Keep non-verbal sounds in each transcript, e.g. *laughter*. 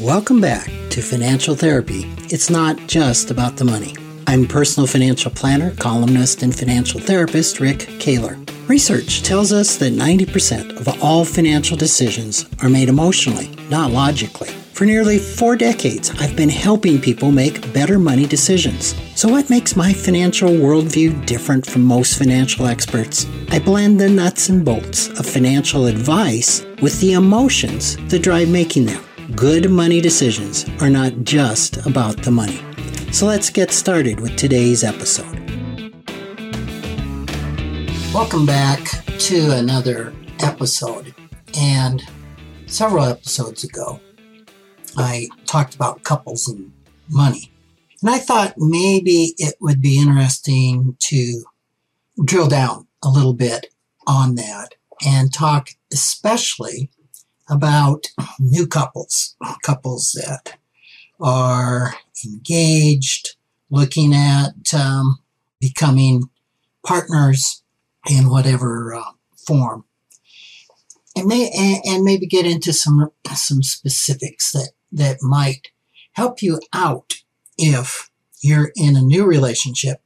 Welcome back to Financial Therapy. It's not just about the money. I'm personal financial planner, columnist, and financial therapist Rick Kahler. Research tells us that 90% of all financial decisions are made emotionally, not logically. For nearly four decades, I've been helping people make better money decisions. So, what makes my financial worldview different from most financial experts? I blend the nuts and bolts of financial advice with the emotions that drive making them. Good money decisions are not just about the money. So, let's get started with today's episode. Welcome back to another episode. And several episodes ago, I talked about couples and money. And I thought maybe it would be interesting to drill down a little bit on that and talk especially about new couples, couples that are engaged, looking at um, becoming partners in whatever uh, form. And, may, and, and maybe get into some some specifics that that might help you out if you're in a new relationship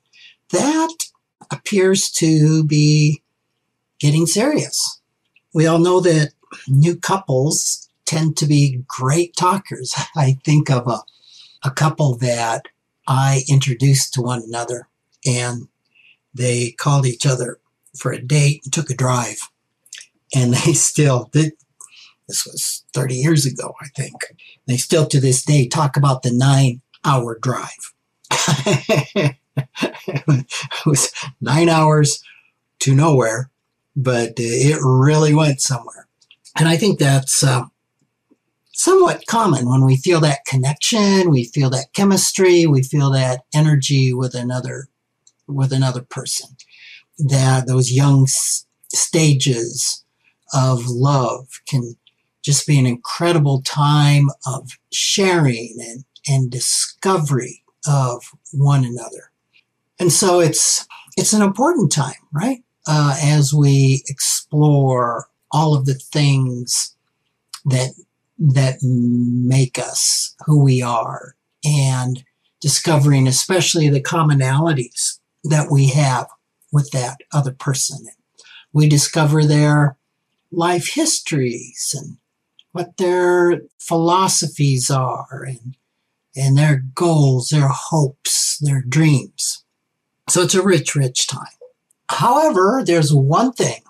that appears to be getting serious. We all know that new couples tend to be great talkers. *laughs* I think of a, a couple that I introduced to one another and they called each other for a date and took a drive. And they *laughs* still did, this was 30 years ago, I think. They still to this day talk about the nine hour drive. *laughs* it was nine hours to nowhere, but it really went somewhere. And I think that's uh, somewhat common when we feel that connection, we feel that chemistry, we feel that energy with another with another person. That those young s- stages of love can just be an incredible time of sharing and, and discovery of one another. And so it's, it's an important time, right? Uh, as we explore all of the things that, that make us who we are and discovering especially the commonalities that we have with that other person. We discover their life histories and what their philosophies are and, and their goals, their hopes, their dreams. So it's a rich, rich time. However, there's one thing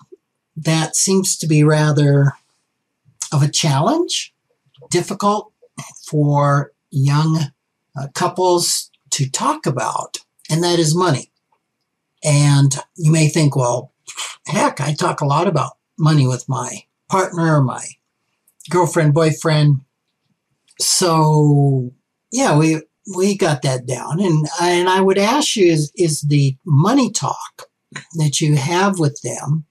that seems to be rather of a challenge, difficult for young uh, couples to talk about, and that is money. And you may think, well, heck, I talk a lot about money with my partner, my girlfriend, boyfriend. So yeah, we we got that down. And and I would ask you is is the money talk that you have with them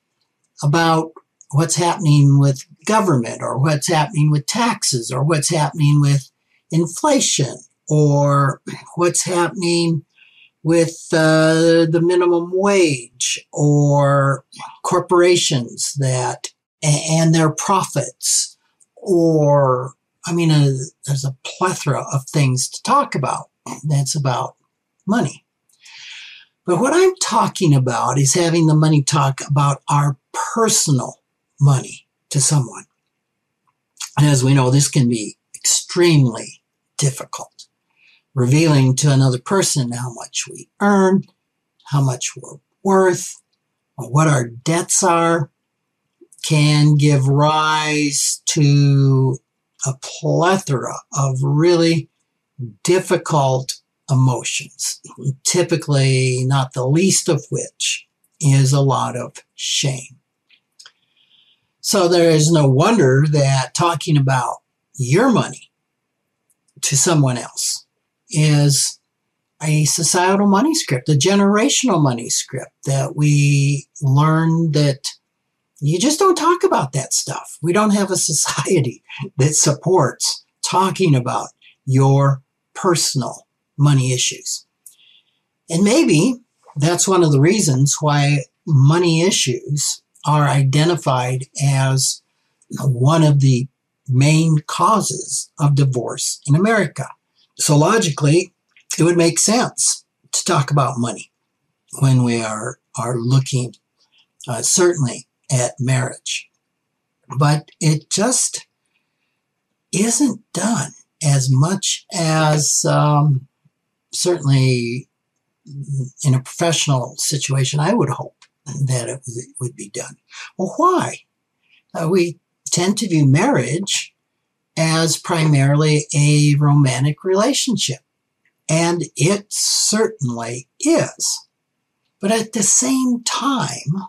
about what's happening with government or what's happening with taxes or what's happening with inflation or what's happening with uh, the minimum wage or corporations that and their profits or i mean uh, there's a plethora of things to talk about that's about money but what i'm talking about is having the money talk about our personal money to someone. And as we know this can be extremely difficult. Revealing to another person how much we earn, how much we're worth, or what our debts are, can give rise to a plethora of really difficult emotions, typically not the least of which is a lot of shame. So there is no wonder that talking about your money to someone else is a societal money script, a generational money script that we learn that you just don't talk about that stuff. We don't have a society *laughs* that supports talking about your personal money issues. And maybe that's one of the reasons why money issues are identified as one of the main causes of divorce in America. So logically, it would make sense to talk about money when we are, are looking uh, certainly at marriage. But it just isn't done as much as um, certainly in a professional situation, I would hope that it would be done. Well, why? Uh, we tend to view marriage as primarily a romantic relationship, and it certainly is. But at the same time,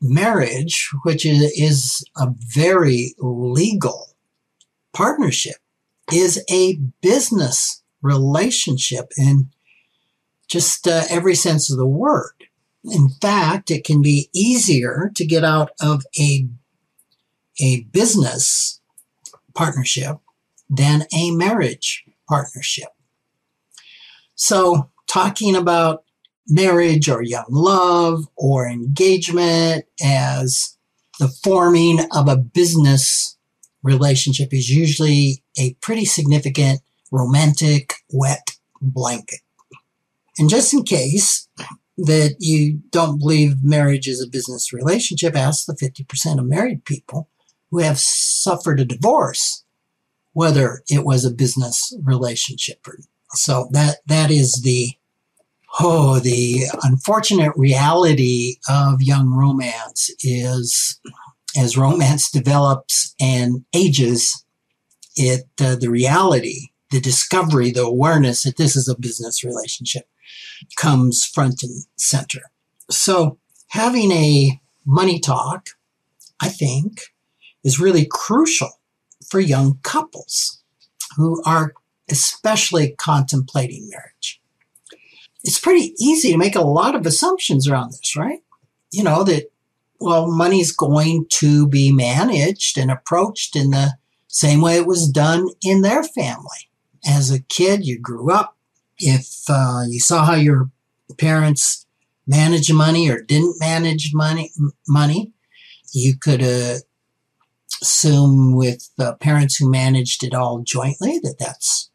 marriage, which is a very legal partnership, is a business relationship in just uh, every sense of the word. In fact, it can be easier to get out of a, a business partnership than a marriage partnership. So, talking about marriage or young love or engagement as the forming of a business relationship is usually a pretty significant romantic wet blanket. And just in case that you don't believe marriage is a business relationship, ask the 50% of married people who have suffered a divorce whether it was a business relationship so that that is the oh the unfortunate reality of young romance is as romance develops and ages it uh, the reality the discovery the awareness that this is a business relationship comes front and center. So having a money talk, I think, is really crucial for young couples who are especially contemplating marriage. It's pretty easy to make a lot of assumptions around this, right? You know, that, well, money's going to be managed and approached in the same way it was done in their family. As a kid, you grew up if uh, you saw how your parents managed money or didn't manage money, money, you could uh, assume with the parents who managed it all jointly that that's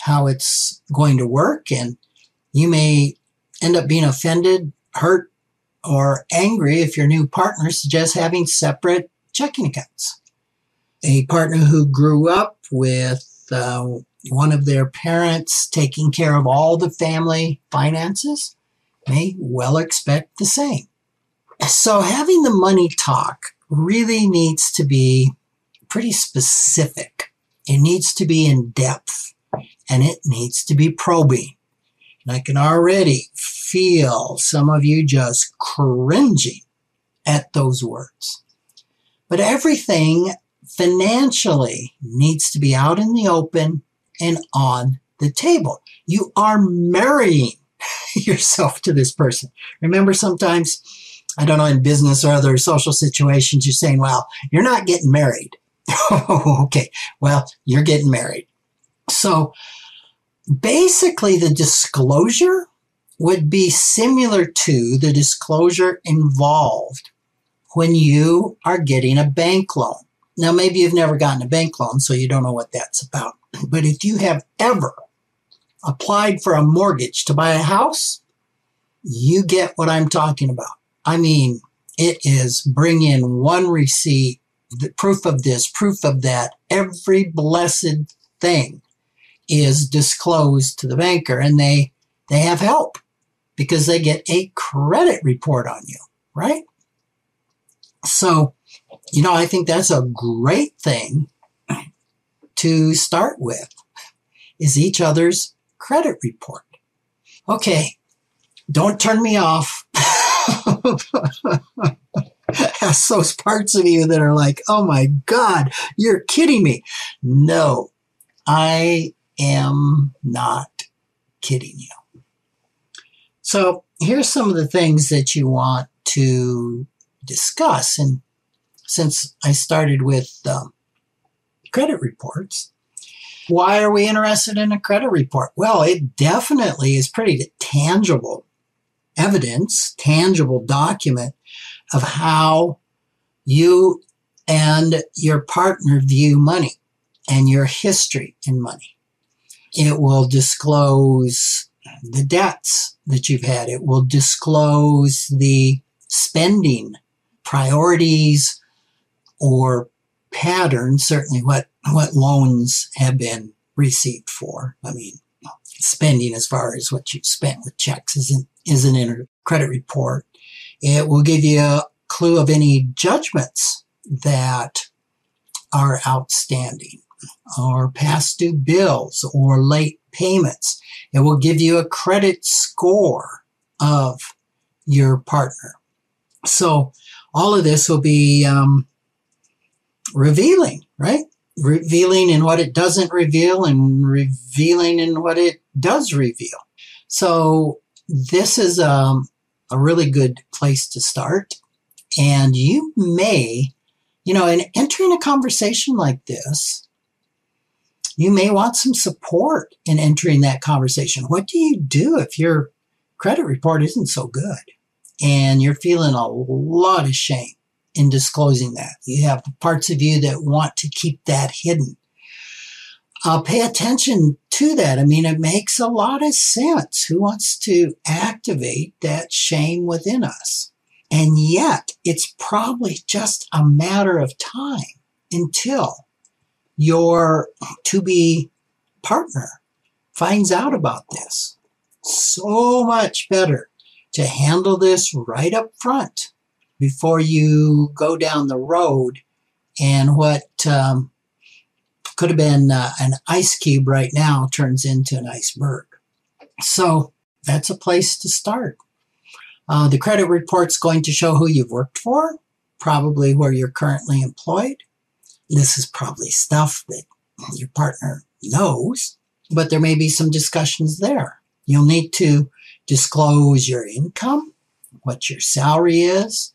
how it's going to work, and you may end up being offended, hurt, or angry if your new partner suggests having separate checking accounts. A partner who grew up with uh, one of their parents taking care of all the family finances may well expect the same. So having the money talk really needs to be pretty specific. It needs to be in depth and it needs to be probing. And I can already feel some of you just cringing at those words. But everything financially needs to be out in the open and on the table. You are marrying *laughs* yourself to this person. Remember, sometimes, I don't know, in business or other social situations, you're saying, well, you're not getting married. *laughs* okay, well, you're getting married. So basically, the disclosure would be similar to the disclosure involved when you are getting a bank loan. Now, maybe you've never gotten a bank loan, so you don't know what that's about. But if you have ever applied for a mortgage to buy a house, you get what I'm talking about. I mean, it is bring in one receipt, the proof of this, proof of that. Every blessed thing is disclosed to the banker and they, they have help because they get a credit report on you, right? So, you know, I think that's a great thing to start with is each other's credit report. Okay, don't turn me off. *laughs* Ask those parts of you that are like, oh my God, you're kidding me. No, I am not kidding you. So here's some of the things that you want to discuss. And since I started with um, credit reports. Why are we interested in a credit report? Well, it definitely is pretty tangible evidence, tangible document of how you and your partner view money and your history in money. It will disclose the debts that you've had. It will disclose the spending priorities or patterns, certainly what, what loans have been received for. I mean, spending as far as what you've spent with checks isn't, isn't in a credit report. It will give you a clue of any judgments that are outstanding or past due bills or late payments. It will give you a credit score of your partner. So all of this will be um, revealing, right? Revealing in what it doesn't reveal and revealing in what it does reveal. So this is um, a really good place to start. And you may, you know, in entering a conversation like this, you may want some support in entering that conversation. What do you do if your credit report isn't so good and you're feeling a lot of shame in disclosing that? You have parts of you that want to keep that hidden. Uh, pay attention to that. I mean, it makes a lot of sense. Who wants to activate that shame within us? And yet, it's probably just a matter of time until your to be partner finds out about this. So much better to handle this right up front before you go down the road and what um, could have been uh, an ice cube right now turns into an iceberg. So that's a place to start. Uh, the credit report's going to show who you've worked for, probably where you're currently employed, this is probably stuff that your partner knows, but there may be some discussions there. You'll need to disclose your income, what your salary is,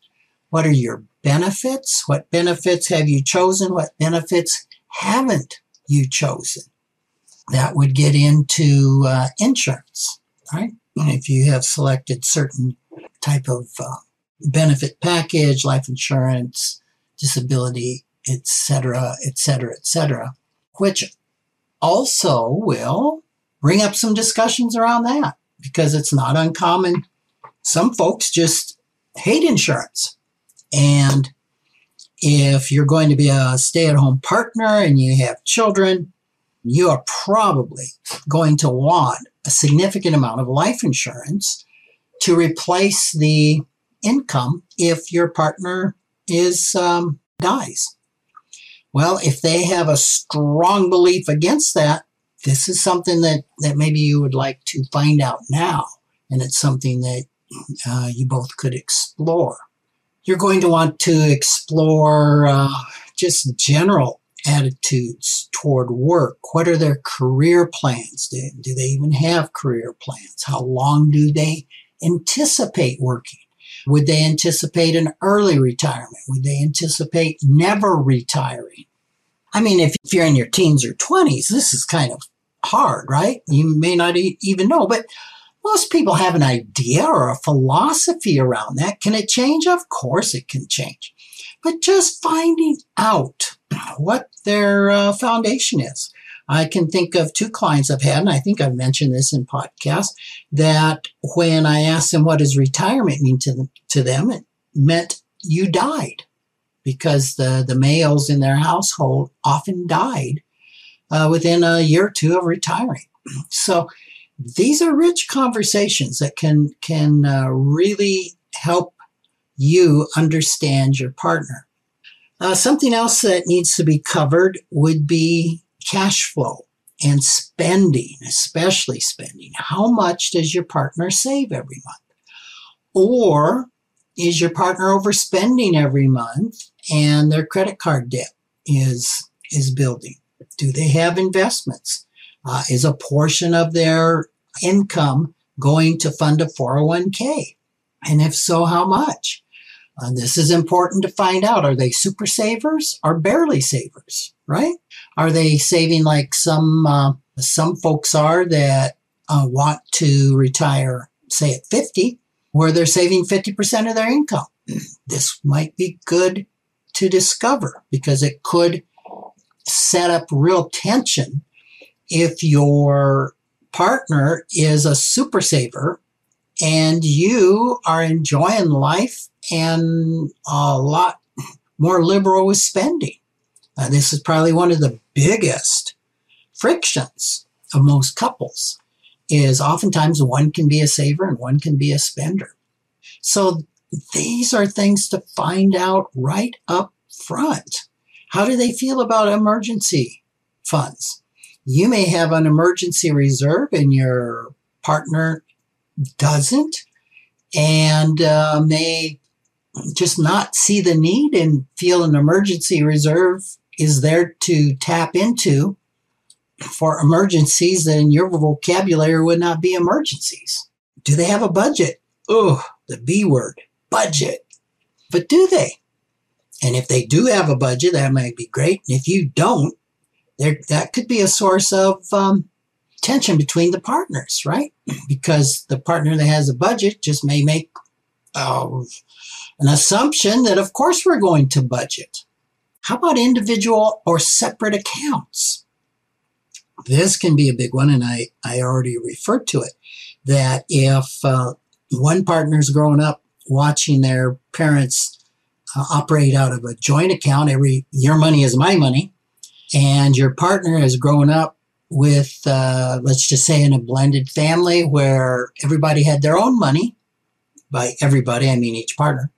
what are your benefits, what benefits have you chosen, what benefits haven't you chosen. That would get into uh, insurance, right? And if you have selected certain type of uh, benefit package, life insurance, disability etc., etc., etc., which also will bring up some discussions around that because it's not uncommon. Some folks just hate insurance. And if you're going to be a stay at home partner and you have children, you are probably going to want a significant amount of life insurance to replace the income if your partner is um, dies. Well, if they have a strong belief against that, this is something that, that maybe you would like to find out now. And it's something that uh, you both could explore. You're going to want to explore uh, just general attitudes toward work. What are their career plans? Do, do they even have career plans? How long do they anticipate working? Would they anticipate an early retirement? Would they anticipate never retiring? I mean, if, if you're in your teens or 20s, this is kind of hard, right? You may not e- even know, but most people have an idea or a philosophy around that. Can it change? Of course it can change. But just finding out what their uh, foundation is. I can think of two clients I've had, and I think I've mentioned this in podcasts, that when I asked them what does retirement mean to them, to them, it meant you died because the, the males in their household often died uh, within a year or two of retiring. So these are rich conversations that can, can uh, really help you understand your partner. Uh, something else that needs to be covered would be cash flow and spending, especially spending. How much does your partner save every month? Or is your partner overspending every month and their credit card debt is, is building? Do they have investments? Uh, is a portion of their income going to fund a 401k? And if so, how much? Uh, this is important to find out. Are they super savers or barely savers, right? Are they saving like some, uh, some folks are that uh, want to retire, say at 50, where they're saving 50% of their income? *clears throat* This might be good to discover because it could set up real tension if your partner is a super saver and you are enjoying life and a lot more liberal with spending. This is probably one of the biggest frictions of most couples is oftentimes one can be a saver and one can be a spender. So these are things to find out right up front. How do they feel about emergency funds? You may have an emergency reserve and your partner doesn't and uh, may just not see the need and feel an emergency reserve is there to tap into for emergencies that in your vocabulary would not be emergencies. Do they have a budget? Oh, the B word, budget. But do they? And if they do have a budget, that might be great. And if you don't, there that could be a source of um, tension between the partners, right? *clears throat* Because the partner that has a budget just may make uh, an assumption that, of course, we're going to budget. How about individual or separate accounts? This can be a big one, and I, I already referred to it. That if uh, one partner's growing up watching their parents uh, operate out of a joint account, every your money is my money, and your partner has grown up with, uh, let's just say, in a blended family where everybody had their own money. By everybody, I mean each partner.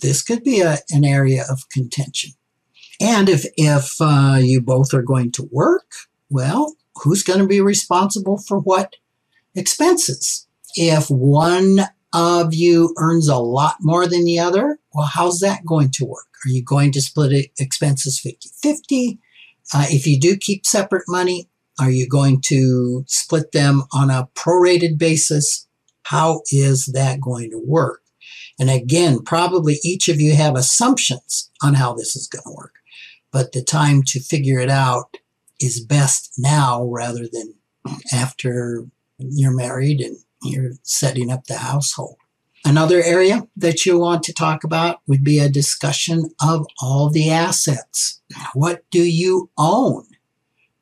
This could be a, an area of contention. And if if uh, you both are going to work, well, who's going to be responsible for what expenses? If one of you earns a lot more than the other, well, how's that going to work? Are you going to split expenses 50 50? Uh, if you do keep separate money, are you going to split them on a prorated basis? How is that going to work? And again, probably each of you have assumptions on how this is going to work, but the time to figure it out is best now rather than after you're married and you're setting up the household. Another area that you want to talk about would be a discussion of all the assets. What do you own?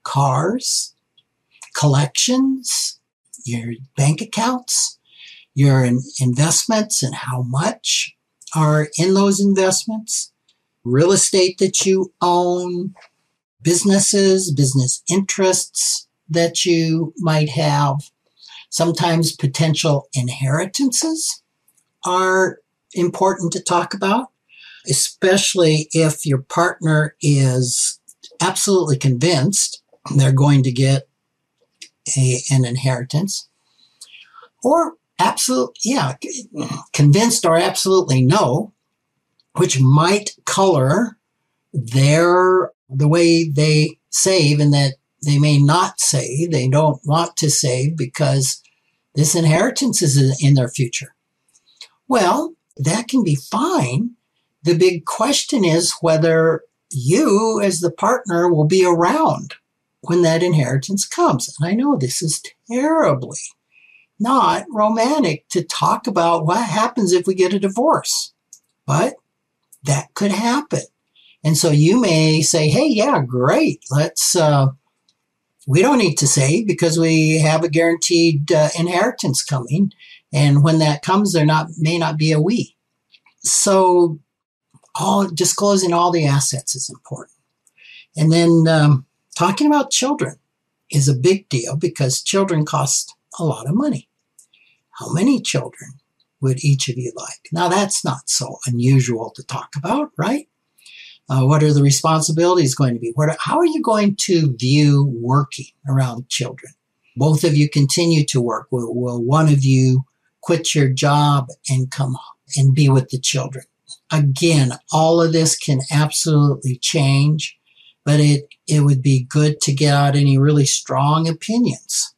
Cars, collections, your bank accounts, your investments and how much are in those investments, real estate that you own, businesses, business interests that you might have, sometimes potential inheritances are important to talk about, especially if your partner is absolutely convinced they're going to get a, an inheritance. Or absolute, yeah, convinced or absolutely no, which might color their the way they save and that they may not save. They don't want to save because this inheritance is in their future. Well, that can be fine. The big question is whether you, as the partner, will be around when that inheritance comes. And I know this is terribly not romantic to talk about what happens if we get a divorce, but that could happen. And so you may say, hey, yeah, great. Let's, uh, we don't need to save because we have a guaranteed uh, inheritance coming. And when that comes, there not may not be a we. So, all disclosing all the assets is important. And then um, talking about children is a big deal because children cost a lot of money. How many children would each of you like? Now, that's not so unusual to talk about, right? Uh, what are the responsibilities going to be? What, how are you going to view working around children? Both of you continue to work. Will, will one of you quit your job and come and be with the children. Again, all of this can absolutely change, but it, it would be good to get out any really strong opinions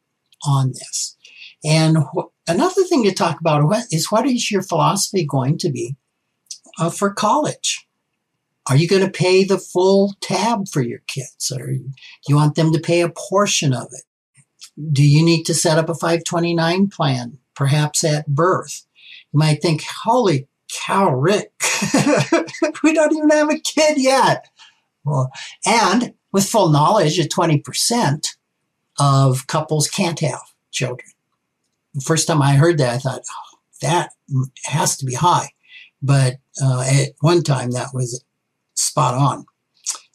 on this. And wh- another thing to talk about is what is your philosophy going to be uh, for college? Are you going to pay the full tab for your kids or do you want them to pay a portion of it? Do you need to set up a 529 plan perhaps at birth. You might think, holy cow, Rick, *laughs* we don't even have a kid yet. Well, and with full knowledge that 20% of couples can't have children. The first time I heard that, I thought, oh, that has to be high. But uh, at one time, that was spot on.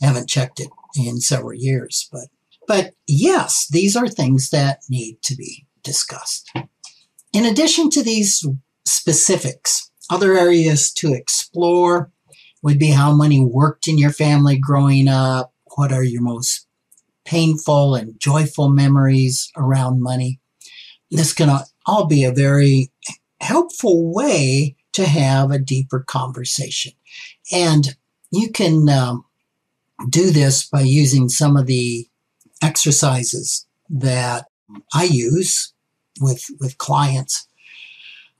I haven't checked it in several years, but but yes, these are things that need to be discussed. In addition to these specifics, other areas to explore would be how money worked in your family growing up. What are your most painful and joyful memories around money? This can all be a very helpful way to have a deeper conversation. And you can um, do this by using some of the exercises that I use with with clients.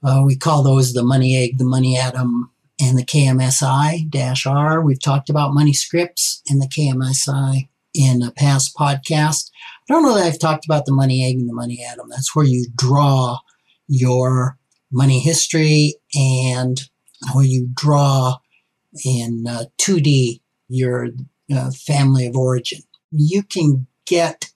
Uh, we call those the money egg, the money atom, and the KMSI dash R. We've talked about money scripts and the KMSI in a past podcast. I don't know that I've talked about the money egg and the money atom. That's where you draw your money history and where you draw in uh, 2D your uh, family of origin. You can get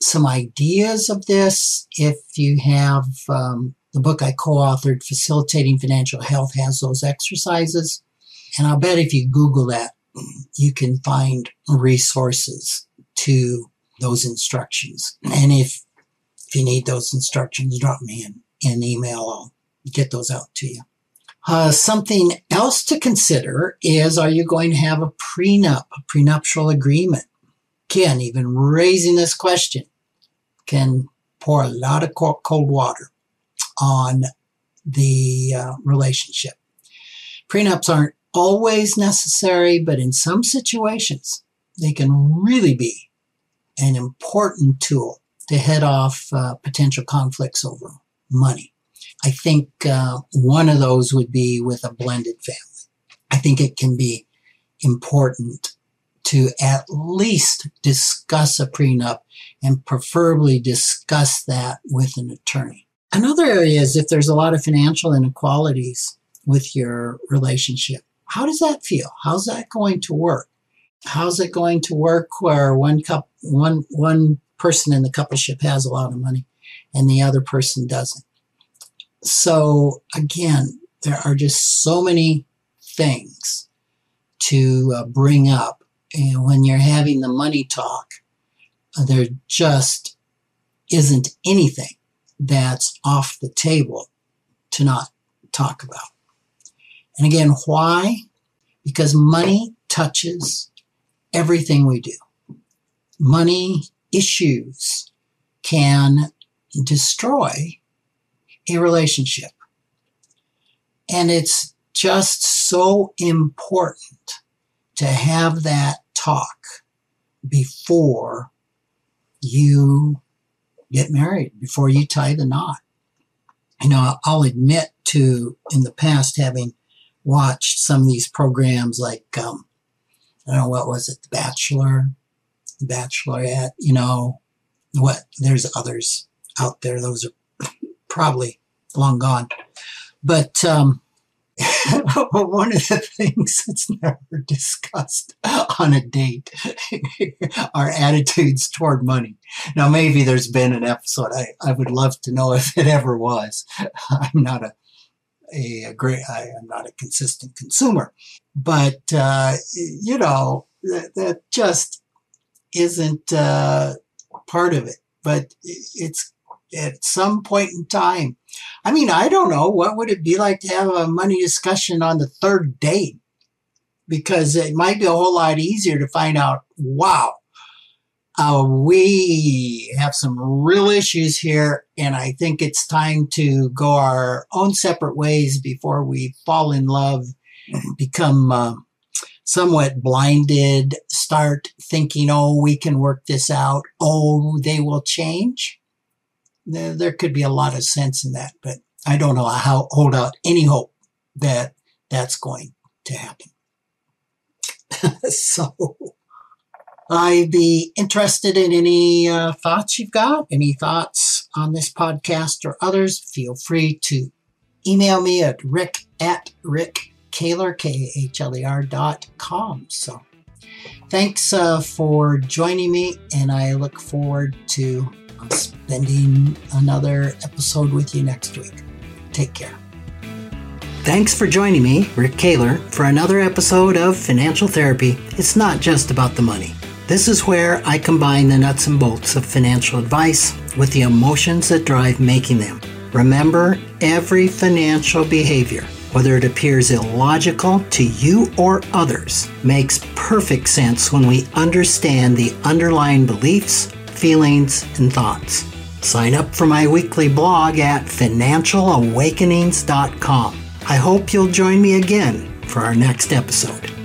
some ideas of this if you have um, the book I co-authored, Facilitating Financial Health, has those exercises. And I'll bet if you Google that, you can find resources to those instructions. And if if you need those instructions, drop me an, an email. I'll get those out to you. Uh, something else to consider is are you going to have a prenup, a prenuptial agreement? Again, even raising this question can pour a lot of cold water on the uh, relationship. Prenups aren't always necessary, but in some situations, they can really be an important tool to head off uh, potential conflicts over money. I think uh, one of those would be with a blended family. I think it can be important to at least discuss a prenup and preferably discuss that with an attorney. Another area is if there's a lot of financial inequalities with your relationship. How does that feel? How's that going to work? How's it going to work where one cup, one, one person in the coupleship has a lot of money and the other person doesn't? So again, there are just so many things to uh, bring up and when you're having the money talk, uh, there just isn't anything that's off the table to not talk about. And again, why? Because money touches everything we do. Money issues can destroy a relationship. And it's just so important to have that talk before you get married, before you tie the knot. You know, I'll admit to in the past having watched some of these programs like, um, I don't know, what was it, The Bachelor, The Bachelorette, you know, what, there's others out there. Those are *laughs* probably long gone. But, um, *laughs* one of the things that's never discussed on a date *laughs* are attitudes toward money. Now, maybe there's been an episode. I, I would love to know if it ever was. *laughs* I'm not a, a, a great, I, am not a consistent consumer, but, uh, you know, that, that just isn't, uh, part of it, but it's at some point in time. I mean, I don't know. What would it be like to have a money discussion on the third date? Because it might be a whole lot easier to find out, wow, uh, we have some real issues here, and I think it's time to go our own separate ways before we fall in love, become uh, somewhat blinded, start thinking, oh, we can work this out. Oh, they will change there, could be a lot of sense in that, but I don't know how hold out any hope that that's going to happen. *laughs* so I'd be interested in any uh, thoughts you've got, any thoughts on this podcast or others. Feel free to email me at rick at rickkahler, K-A-H-L-E-R dot com. So thanks uh, for joining me, and I look forward to uh, spending another episode with you next week. Take care. Thanks for joining me, Rick Kahler, for another episode of Financial Therapy. It's not just about the money. This is where I combine the nuts and bolts of financial advice with the emotions that drive making them. Remember, every financial behavior, whether it appears illogical to you or others, makes perfect sense when we understand the underlying beliefs, feelings, and thoughts. Sign up for my weekly blog at financialawakenings.com. I hope you'll join me again for our next episode.